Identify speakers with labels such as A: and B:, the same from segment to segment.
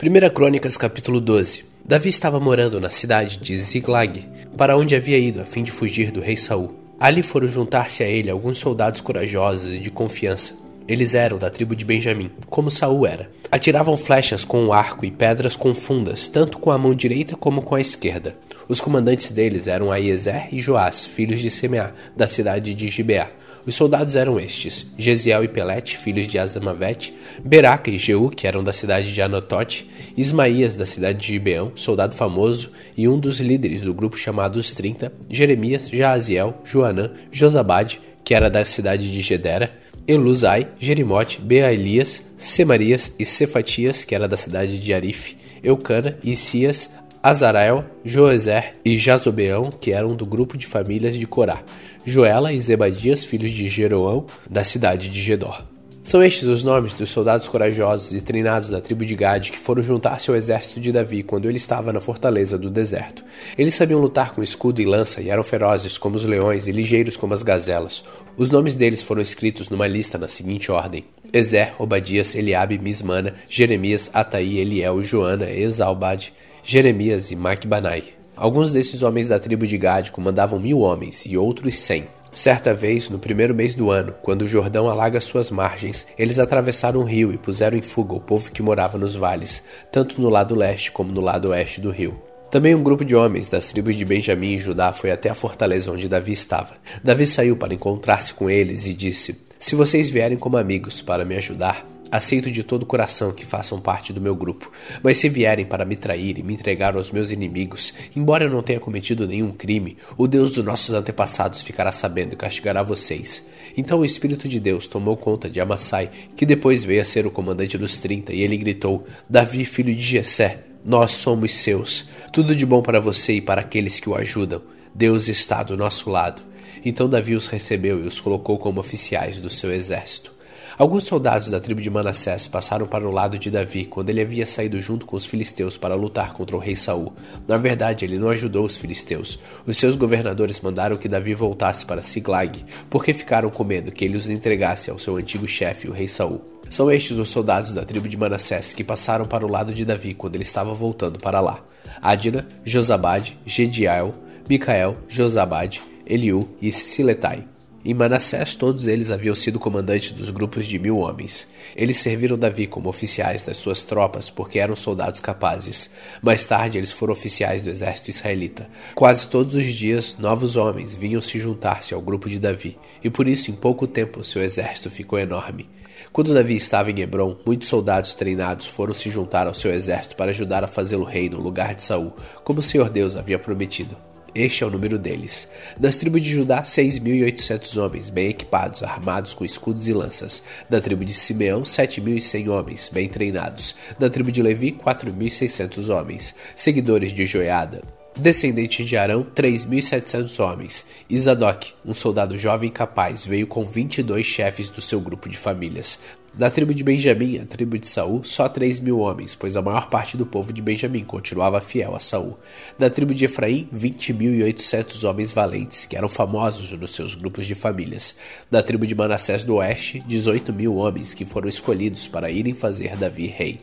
A: 1 Crônicas capítulo 12 Davi estava morando na cidade de Ziglag, para onde havia ido a fim de fugir do rei Saul. Ali foram juntar-se a ele alguns soldados corajosos e de confiança. Eles eram da tribo de Benjamim, como Saul era. Atiravam flechas com o arco e pedras com fundas, tanto com a mão direita como com a esquerda. Os comandantes deles eram Aiezer e Joás, filhos de Semeá, da cidade de Gibeá. Os soldados eram estes: Gesiel e Pelete, filhos de Azamavete, Beraca e Jeú, que eram da cidade de Anotote, Ismaías, da cidade de Gibeão, soldado famoso e um dos líderes do grupo chamado Os Trinta, Jeremias, Jaaziel, Joanã, Josabade, que era da cidade de Gedera, Eluzai, Jerimote, Bealias, Semarias e Cefatias, que era da cidade de Arife, Eucana, Isias, Azarael, Joezer e Jazobeão, que eram do grupo de famílias de Corá, Joela e Zebadias, filhos de Jeroão, da cidade de Gedor. São estes os nomes dos soldados corajosos e treinados da tribo de Gade que foram juntar-se ao exército de Davi quando ele estava na fortaleza do deserto. Eles sabiam lutar com escudo e lança e eram ferozes como os leões e ligeiros como as gazelas. Os nomes deles foram escritos numa lista na seguinte ordem: Ezer, Obadias, Eliabe, Mismana, Jeremias, Ataí, Eliel, Joana, Exalbade, Jeremias e Macbanai. Alguns desses homens da tribo de Gad comandavam mil homens e outros cem. Certa vez, no primeiro mês do ano, quando o Jordão alaga suas margens, eles atravessaram o rio e puseram em fuga o povo que morava nos vales, tanto no lado leste como no lado oeste do rio. Também um grupo de homens das tribos de Benjamim e Judá foi até a fortaleza onde Davi estava. Davi saiu para encontrar-se com eles e disse: Se vocês vierem como amigos para me ajudar, Aceito de todo o coração que façam parte do meu grupo, mas se vierem para me trair e me entregar aos meus inimigos, embora eu não tenha cometido nenhum crime, o Deus dos nossos antepassados ficará sabendo e castigará vocês. Então o Espírito de Deus tomou conta de Amassai, que depois veio a ser o comandante dos trinta, e ele gritou: Davi, filho de Jessé, nós somos seus. Tudo de bom para você e para aqueles que o ajudam. Deus está do nosso lado. Então Davi os recebeu e os colocou como oficiais do seu exército. Alguns soldados da tribo de Manassés passaram para o lado de Davi quando ele havia saído junto com os filisteus para lutar contra o rei Saul. Na verdade, ele não ajudou os filisteus. Os seus governadores mandaram que Davi voltasse para Siglag, porque ficaram com medo que ele os entregasse ao seu antigo chefe, o rei Saul. São estes os soldados da tribo de Manassés que passaram para o lado de Davi quando ele estava voltando para lá. Adina, Josabade, Gediael, Micael, Josabade, Eliú e Siletai. Em Manassés, todos eles haviam sido comandantes dos grupos de mil homens. Eles serviram Davi como oficiais das suas tropas porque eram soldados capazes. Mais tarde, eles foram oficiais do exército israelita. Quase todos os dias, novos homens vinham se juntar-se ao grupo de Davi, e por isso, em pouco tempo, seu exército ficou enorme. Quando Davi estava em Hebron, muitos soldados treinados foram se juntar ao seu exército para ajudar a fazê-lo rei no lugar de Saul, como o Senhor Deus havia prometido. Este é o número deles. Das tribos de Judá, 6.800 homens, bem equipados, armados com escudos e lanças. Da tribo de Simeão, 7.100 homens, bem treinados. Da tribo de Levi, 4.600 homens, seguidores de Joiada. Descendente de Arão, 3.700 homens. Isadoc, um soldado jovem e capaz, veio com 22 chefes do seu grupo de famílias. Da tribo de Benjamim, a tribo de Saul, só três mil homens, pois a maior parte do povo de Benjamim continuava fiel a Saul. Da tribo de Efraim, vinte mil e oitocentos homens valentes, que eram famosos nos seus grupos de famílias. Da tribo de Manassés do Oeste, dezoito mil homens, que foram escolhidos para irem fazer Davi rei.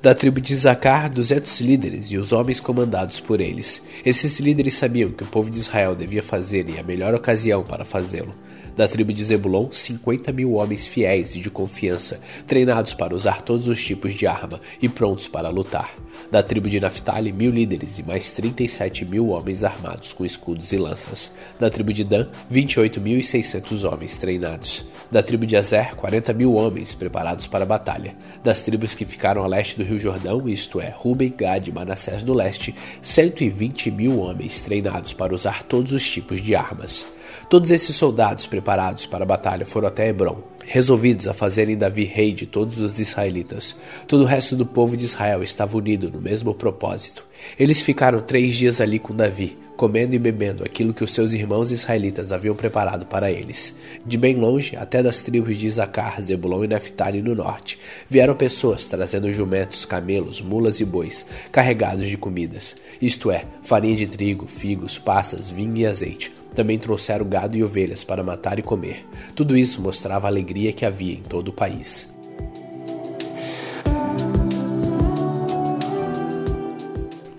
A: Da tribo de Zacar, duzentos líderes e os homens comandados por eles. Esses líderes sabiam que o povo de Israel devia fazer e a melhor ocasião para fazê-lo. Da tribo de Zebulon, 50 mil homens fiéis e de confiança, treinados para usar todos os tipos de arma e prontos para lutar. Da tribo de Naphtali, mil líderes e mais 37 mil homens armados com escudos e lanças. Da tribo de Dan, 28.600 homens treinados. Da tribo de Azer, 40 mil homens preparados para a batalha. Das tribos que ficaram a leste do Rio Jordão, isto é, Ruben, Gad e Manassés do leste, 120 mil homens treinados para usar todos os tipos de armas. Todos esses soldados preparados para a batalha foram até Hebron, resolvidos a fazerem Davi rei de todos os israelitas. Todo o resto do povo de Israel estava unido no mesmo propósito. Eles ficaram três dias ali com Davi, comendo e bebendo aquilo que os seus irmãos israelitas haviam preparado para eles. De bem longe, até das tribos de Isacar, Zebulon e Naphtali no norte, vieram pessoas trazendo jumentos, camelos, mulas e bois, carregados de comidas, isto é, farinha de trigo, figos, passas, vinho e azeite também trouxeram gado e ovelhas para matar e comer. Tudo isso mostrava a alegria que havia em todo o país.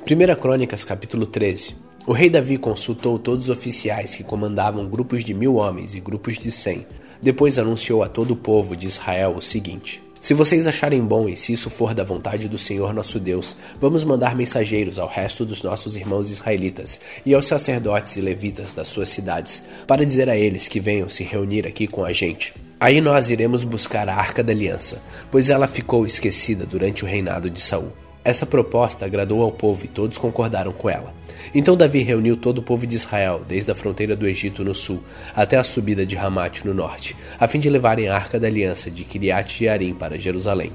A: 1 Crônicas, capítulo 13. O rei Davi consultou todos os oficiais que comandavam grupos de mil homens e grupos de cem. Depois anunciou a todo o povo de Israel o seguinte: Se vocês acharem bom e se isso for da vontade do Senhor nosso Deus, vamos mandar mensageiros ao resto dos nossos irmãos israelitas e aos sacerdotes e levitas das suas cidades, para dizer a eles que venham se reunir aqui com a gente. Aí nós iremos buscar a Arca da Aliança, pois ela ficou esquecida durante o reinado de Saul. Essa proposta agradou ao povo e todos concordaram com ela. Então Davi reuniu todo o povo de Israel, desde a fronteira do Egito no sul até a subida de Ramate no norte, a fim de levarem a arca da aliança de Kiriat Jearim para Jerusalém.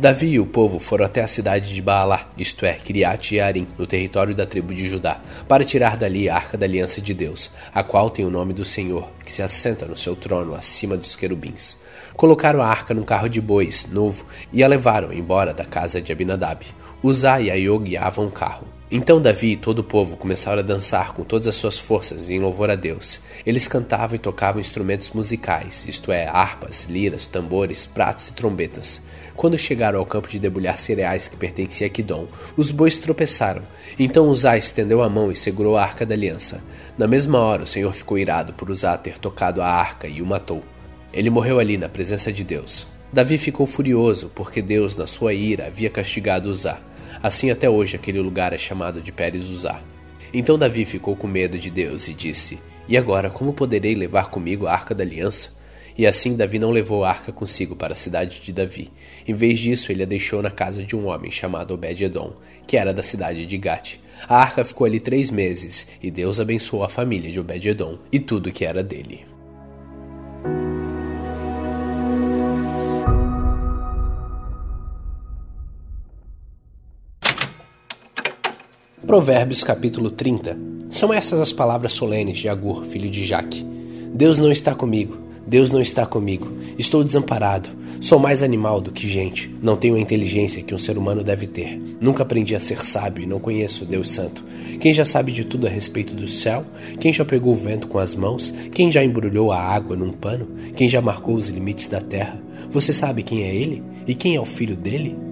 A: Davi e o povo foram até a cidade de Baalá, isto é, Kiriat Jearim, no território da tribo de Judá, para tirar dali a arca da aliança de Deus, a qual tem o nome do Senhor, que se assenta no seu trono acima dos querubins. Colocaram a arca num carro de bois novo e a levaram embora da casa de Abinadab. Uzá e Aiô guiavam o carro. Então Davi e todo o povo começaram a dançar com todas as suas forças em louvor a Deus. Eles cantavam e tocavam instrumentos musicais, isto é, harpas, liras, tambores, pratos e trombetas. Quando chegaram ao campo de debulhar cereais que pertencia a Quidom, os bois tropeçaram. Então Uzá estendeu a mão e segurou a arca da aliança. Na mesma hora, o Senhor ficou irado por Uzá ter tocado a arca e o matou. Ele morreu ali na presença de Deus. Davi ficou furioso porque Deus, na sua ira, havia castigado Uzá. Assim até hoje aquele lugar é chamado de Pérez Uzá. Então Davi ficou com medo de Deus e disse: E agora, como poderei levar comigo a arca da aliança? E assim Davi não levou a arca consigo para a cidade de Davi. Em vez disso, ele a deixou na casa de um homem chamado Obed-Edom, que era da cidade de Gate. A arca ficou ali três meses, e Deus abençoou a família de Obed-Edom e tudo que era dele. Provérbios capítulo 30. São essas as palavras solenes de Agur, filho de Jaque. Deus não está comigo, Deus não está comigo. Estou desamparado. Sou mais animal do que gente. Não tenho a inteligência que um ser humano deve ter. Nunca aprendi a ser sábio e não conheço Deus Santo. Quem já sabe de tudo a respeito do céu? Quem já pegou o vento com as mãos? Quem já embrulhou a água num pano? Quem já marcou os limites da terra? Você sabe quem é ele? E quem é o filho dele?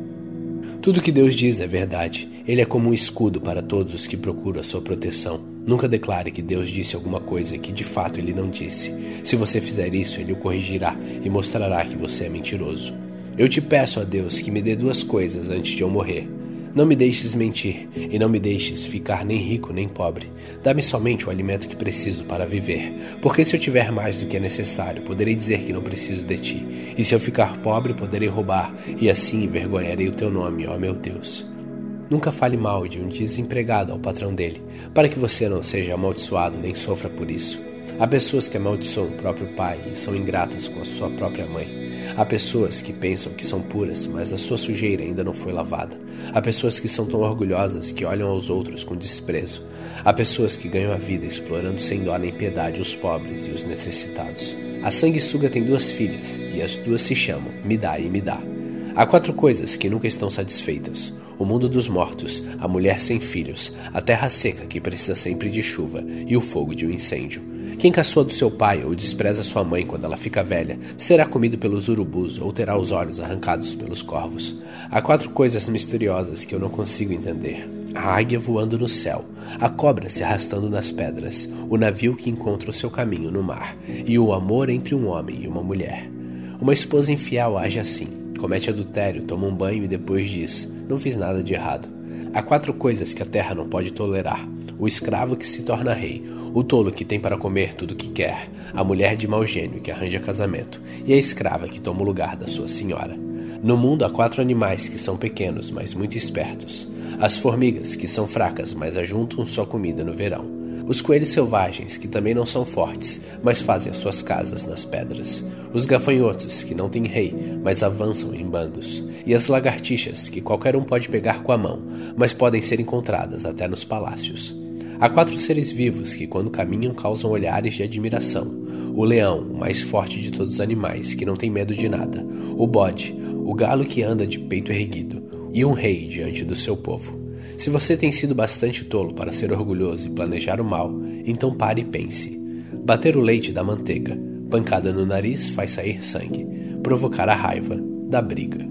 A: Tudo que Deus diz é verdade. Ele é como um escudo para todos os que procuram a sua proteção. Nunca declare que Deus disse alguma coisa que de fato ele não disse. Se você fizer isso, ele o corrigirá e mostrará que você é mentiroso. Eu te peço a Deus que me dê duas coisas antes de eu morrer não me deixes mentir, e não me deixes ficar nem rico nem pobre. Dá-me somente o alimento que preciso para viver, porque se eu tiver mais do que é necessário, poderei dizer que não preciso de ti. E se eu ficar pobre, poderei roubar, e assim envergonharei o teu nome, ó meu Deus. Nunca fale mal de um desempregado ao patrão dele, para que você não seja amaldiçoado nem sofra por isso. Há pessoas que amaldiçoam o próprio pai e são ingratas com a sua própria mãe. Há pessoas que pensam que são puras, mas a sua sujeira ainda não foi lavada. Há pessoas que são tão orgulhosas que olham aos outros com desprezo. Há pessoas que ganham a vida explorando sem dó nem piedade os pobres e os necessitados. A sanguessuga tem duas filhas, e as duas se chamam Me dá e Me dá. Há quatro coisas que nunca estão satisfeitas: o mundo dos mortos, a mulher sem filhos, a terra seca que precisa sempre de chuva e o fogo de um incêndio. Quem caçoa do seu pai ou despreza sua mãe quando ela fica velha, será comido pelos urubus ou terá os olhos arrancados pelos corvos. Há quatro coisas misteriosas que eu não consigo entender: a águia voando no céu, a cobra se arrastando nas pedras, o navio que encontra o seu caminho no mar, e o amor entre um homem e uma mulher. Uma esposa infiel age assim: comete adultério, toma um banho e depois diz: Não fiz nada de errado. Há quatro coisas que a terra não pode tolerar: o escravo que se torna rei, o tolo que tem para comer tudo o que quer, a mulher de mau gênio que arranja casamento, e a escrava que toma o lugar da sua senhora. No mundo há quatro animais que são pequenos, mas muito espertos. As formigas, que são fracas, mas ajuntam só comida no verão. Os coelhos selvagens, que também não são fortes, mas fazem as suas casas nas pedras. Os gafanhotos, que não têm rei, mas avançam em bandos. E as lagartixas, que qualquer um pode pegar com a mão, mas podem ser encontradas até nos palácios. Há quatro seres vivos que, quando caminham, causam olhares de admiração: o leão, o mais forte de todos os animais, que não tem medo de nada, o bode, o galo que anda de peito erguido, e um rei diante do seu povo. Se você tem sido bastante tolo para ser orgulhoso e planejar o mal, então pare e pense. Bater o leite da manteiga, pancada no nariz faz sair sangue, provocar a raiva da briga.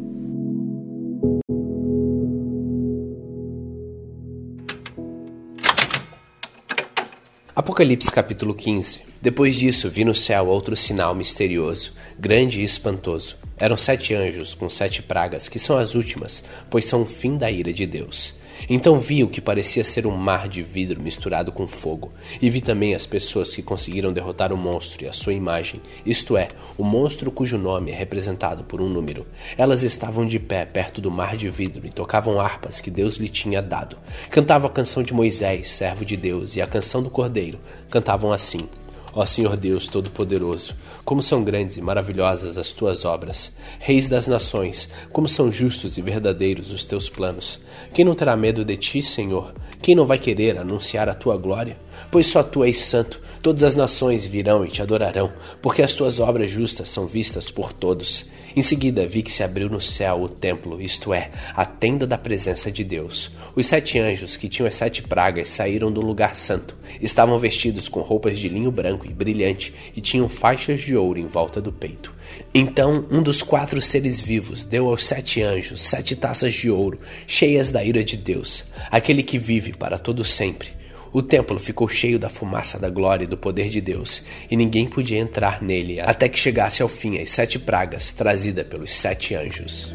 A: Apocalipse capítulo 15 Depois disso vi no céu outro sinal misterioso, grande e espantoso. Eram sete anjos com sete pragas, que são as últimas, pois são o fim da ira de Deus. Então vi o que parecia ser um mar de vidro misturado com fogo, e vi também as pessoas que conseguiram derrotar o monstro e a sua imagem, isto é, o monstro cujo nome é representado por um número. Elas estavam de pé perto do mar de vidro e tocavam harpas que Deus lhe tinha dado. Cantavam a canção de Moisés, servo de Deus, e a canção do Cordeiro. Cantavam assim: Ó Senhor Deus Todo-Poderoso, como são grandes e maravilhosas as tuas obras. Reis das nações, como são justos e verdadeiros os teus planos. Quem não terá medo de ti, Senhor? Quem não vai querer anunciar a tua glória? Pois só tu és santo, todas as nações virão e te adorarão, porque as tuas obras justas são vistas por todos. Em seguida vi que se abriu no céu o templo, isto é, a tenda da presença de Deus. Os sete anjos que tinham as sete pragas saíram do lugar santo. Estavam vestidos com roupas de linho branco e brilhante e tinham faixas de ouro em volta do peito. Então um dos quatro seres vivos deu aos sete anjos sete taças de ouro, cheias da ira de Deus, aquele que vive para todo sempre. O templo ficou cheio da fumaça da glória e do poder de Deus, e ninguém podia entrar nele até que chegasse ao fim as sete pragas trazidas pelos sete anjos.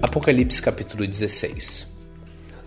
A: Apocalipse capítulo 16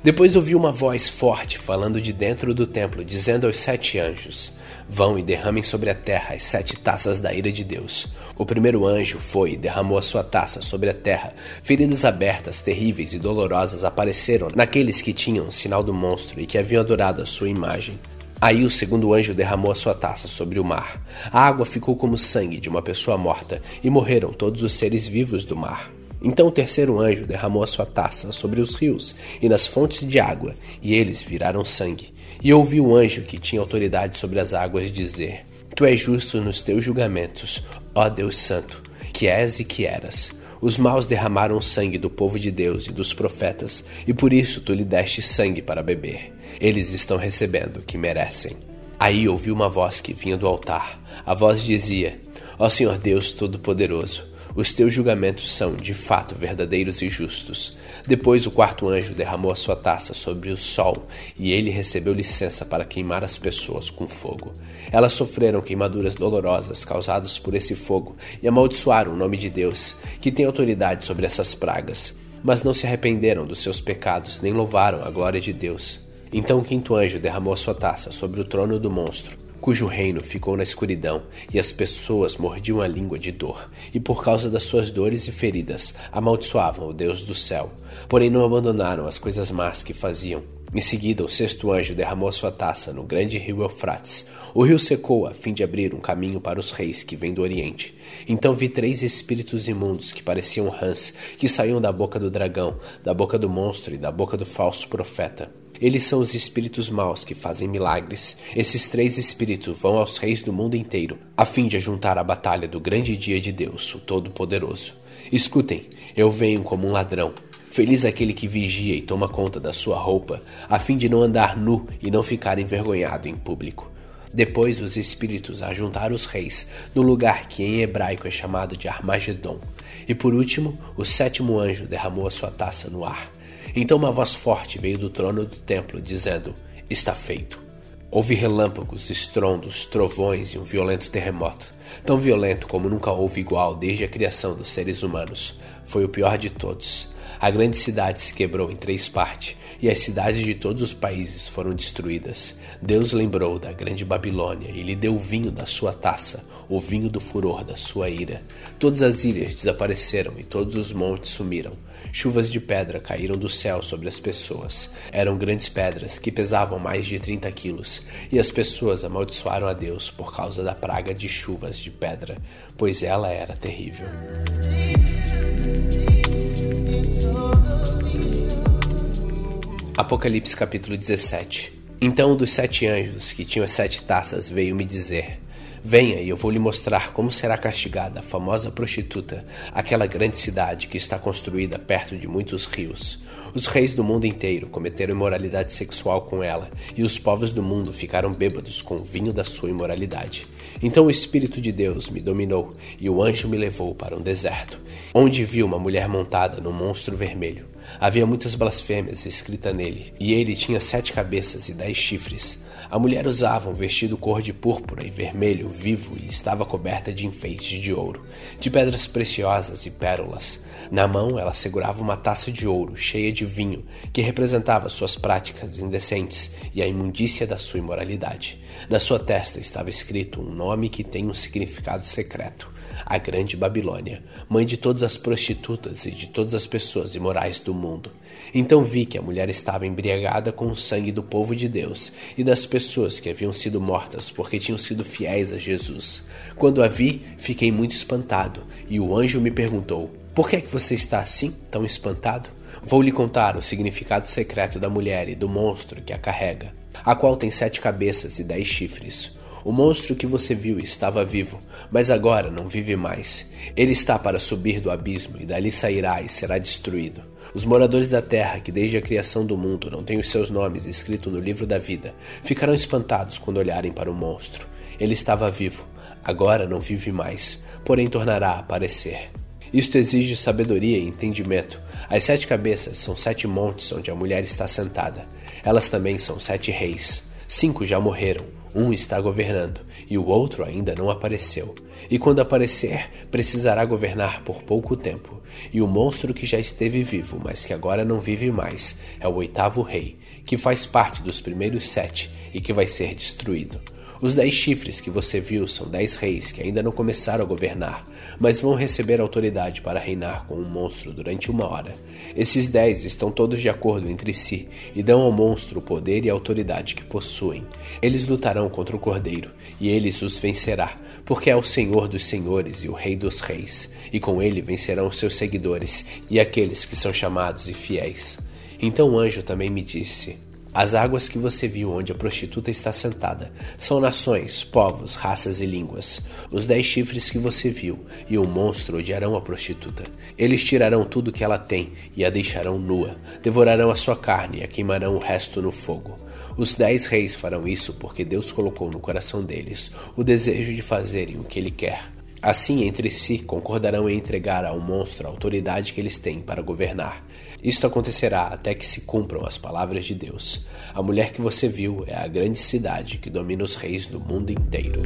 A: Depois ouvi uma voz forte falando de dentro do templo, dizendo aos sete anjos: Vão e derramem sobre a terra as sete taças da ira de Deus. O primeiro anjo foi e derramou a sua taça sobre a terra. Feridas abertas, terríveis e dolorosas apareceram naqueles que tinham o sinal do monstro e que haviam adorado a sua imagem. Aí o segundo anjo derramou a sua taça sobre o mar. A água ficou como sangue de uma pessoa morta, e morreram todos os seres vivos do mar. Então o terceiro anjo derramou a sua taça sobre os rios e nas fontes de água, e eles viraram sangue. E ouvi o anjo que tinha autoridade sobre as águas dizer: Tu és justo nos teus julgamentos, ó Deus Santo, que és e que eras. Os maus derramaram sangue do povo de Deus e dos profetas, e por isso tu lhe deste sangue para beber. Eles estão recebendo o que merecem. Aí ouvi uma voz que vinha do altar. A voz dizia: Ó Senhor Deus Todo-Poderoso, os teus julgamentos são, de fato, verdadeiros e justos. Depois o quarto anjo derramou a sua taça sobre o sol, e ele recebeu licença para queimar as pessoas com fogo. Elas sofreram queimaduras dolorosas causadas por esse fogo e amaldiçoaram o nome de Deus, que tem autoridade sobre essas pragas. Mas não se arrependeram dos seus pecados, nem louvaram a glória de Deus. Então o quinto anjo derramou a sua taça sobre o trono do monstro cujo reino ficou na escuridão, e as pessoas mordiam a língua de dor, e por causa das suas dores e feridas amaldiçoavam o Deus do céu. Porém não abandonaram as coisas más que faziam. Em seguida, o sexto anjo derramou sua taça no grande rio Eufrates. O rio secou a fim de abrir um caminho para os reis que vêm do Oriente. Então vi três espíritos imundos que pareciam rãs, que saíam da boca do dragão, da boca do monstro e da boca do falso profeta. Eles são os espíritos maus que fazem milagres. Esses três espíritos vão aos reis do mundo inteiro, a fim de ajuntar a batalha do grande dia de Deus, o Todo-Poderoso. Escutem, eu venho como um ladrão. Feliz aquele que vigia e toma conta da sua roupa, a fim de não andar nu e não ficar envergonhado em público. Depois os espíritos ajuntaram os reis no lugar que em hebraico é chamado de Armagedon. E por último, o sétimo anjo derramou a sua taça no ar. Então uma voz forte veio do trono do templo, dizendo: Está feito. Houve relâmpagos, estrondos, trovões e um violento terremoto, tão violento como nunca houve igual desde a criação dos seres humanos. Foi o pior de todos. A grande cidade se quebrou em três partes, e as cidades de todos os países foram destruídas. Deus lembrou da grande Babilônia e lhe deu o vinho da sua taça, o vinho do furor da sua ira. Todas as ilhas desapareceram e todos os montes sumiram. Chuvas de pedra caíram do céu sobre as pessoas. Eram grandes pedras que pesavam mais de 30 quilos, e as pessoas amaldiçoaram a Deus por causa da praga de chuvas de pedra, pois ela era terrível. Apocalipse capítulo 17 Então um dos sete anjos que tinham as sete taças veio me dizer: Venha e eu vou lhe mostrar como será castigada a famosa prostituta, aquela grande cidade que está construída perto de muitos rios. Os reis do mundo inteiro cometeram imoralidade sexual com ela, e os povos do mundo ficaram bêbados com o vinho da sua imoralidade. Então o Espírito de Deus me dominou, e o anjo me levou para um deserto, onde vi uma mulher montada num monstro vermelho. Havia muitas blasfêmias escritas nele, e ele tinha sete cabeças e dez chifres. A mulher usava um vestido cor de púrpura e vermelho vivo e estava coberta de enfeites de ouro, de pedras preciosas e pérolas. Na mão ela segurava uma taça de ouro cheia de vinho, que representava suas práticas indecentes e a imundícia da sua imoralidade. Na sua testa estava escrito um nome que tem um significado secreto a Grande Babilônia, mãe de todas as prostitutas e de todas as pessoas imorais do mundo. Então vi que a mulher estava embriagada com o sangue do povo de Deus e das pessoas que haviam sido mortas porque tinham sido fiéis a Jesus. Quando a vi, fiquei muito espantado, e o anjo me perguntou: Por que é que você está assim, tão espantado? Vou lhe contar o significado secreto da mulher e do monstro que a carrega, a qual tem sete cabeças e dez chifres. O monstro que você viu estava vivo, mas agora não vive mais. Ele está para subir do abismo e dali sairá e será destruído. Os moradores da terra, que desde a criação do mundo não têm os seus nomes escritos no livro da vida, ficarão espantados quando olharem para o monstro. Ele estava vivo, agora não vive mais, porém tornará a aparecer. Isto exige sabedoria e entendimento. As sete cabeças são sete montes onde a mulher está sentada. Elas também são sete reis. Cinco já morreram, um está governando e o outro ainda não apareceu. E quando aparecer, precisará governar por pouco tempo. E o monstro que já esteve vivo, mas que agora não vive mais, é o oitavo rei, que faz parte dos primeiros sete e que vai ser destruído. Os dez chifres que você viu são dez reis que ainda não começaram a governar, mas vão receber autoridade para reinar com um monstro durante uma hora. Esses dez estão todos de acordo entre si e dão ao monstro o poder e a autoridade que possuem. Eles lutarão contra o cordeiro, e ele os vencerá, porque é o Senhor dos senhores e o Rei dos reis, e com ele vencerão os seus seguidores e aqueles que são chamados e fiéis. Então o anjo também me disse: as águas que você viu onde a prostituta está sentada são nações, povos, raças e línguas. Os dez chifres que você viu e o monstro odiarão a prostituta. Eles tirarão tudo que ela tem e a deixarão nua. Devorarão a sua carne e a queimarão o resto no fogo. Os dez reis farão isso porque Deus colocou no coração deles o desejo de fazerem o que Ele quer. Assim, entre si, concordarão em entregar ao monstro a autoridade que eles têm para governar. Isto acontecerá até que se cumpram as palavras de Deus. A mulher que você viu é a grande cidade que domina os reis do mundo inteiro.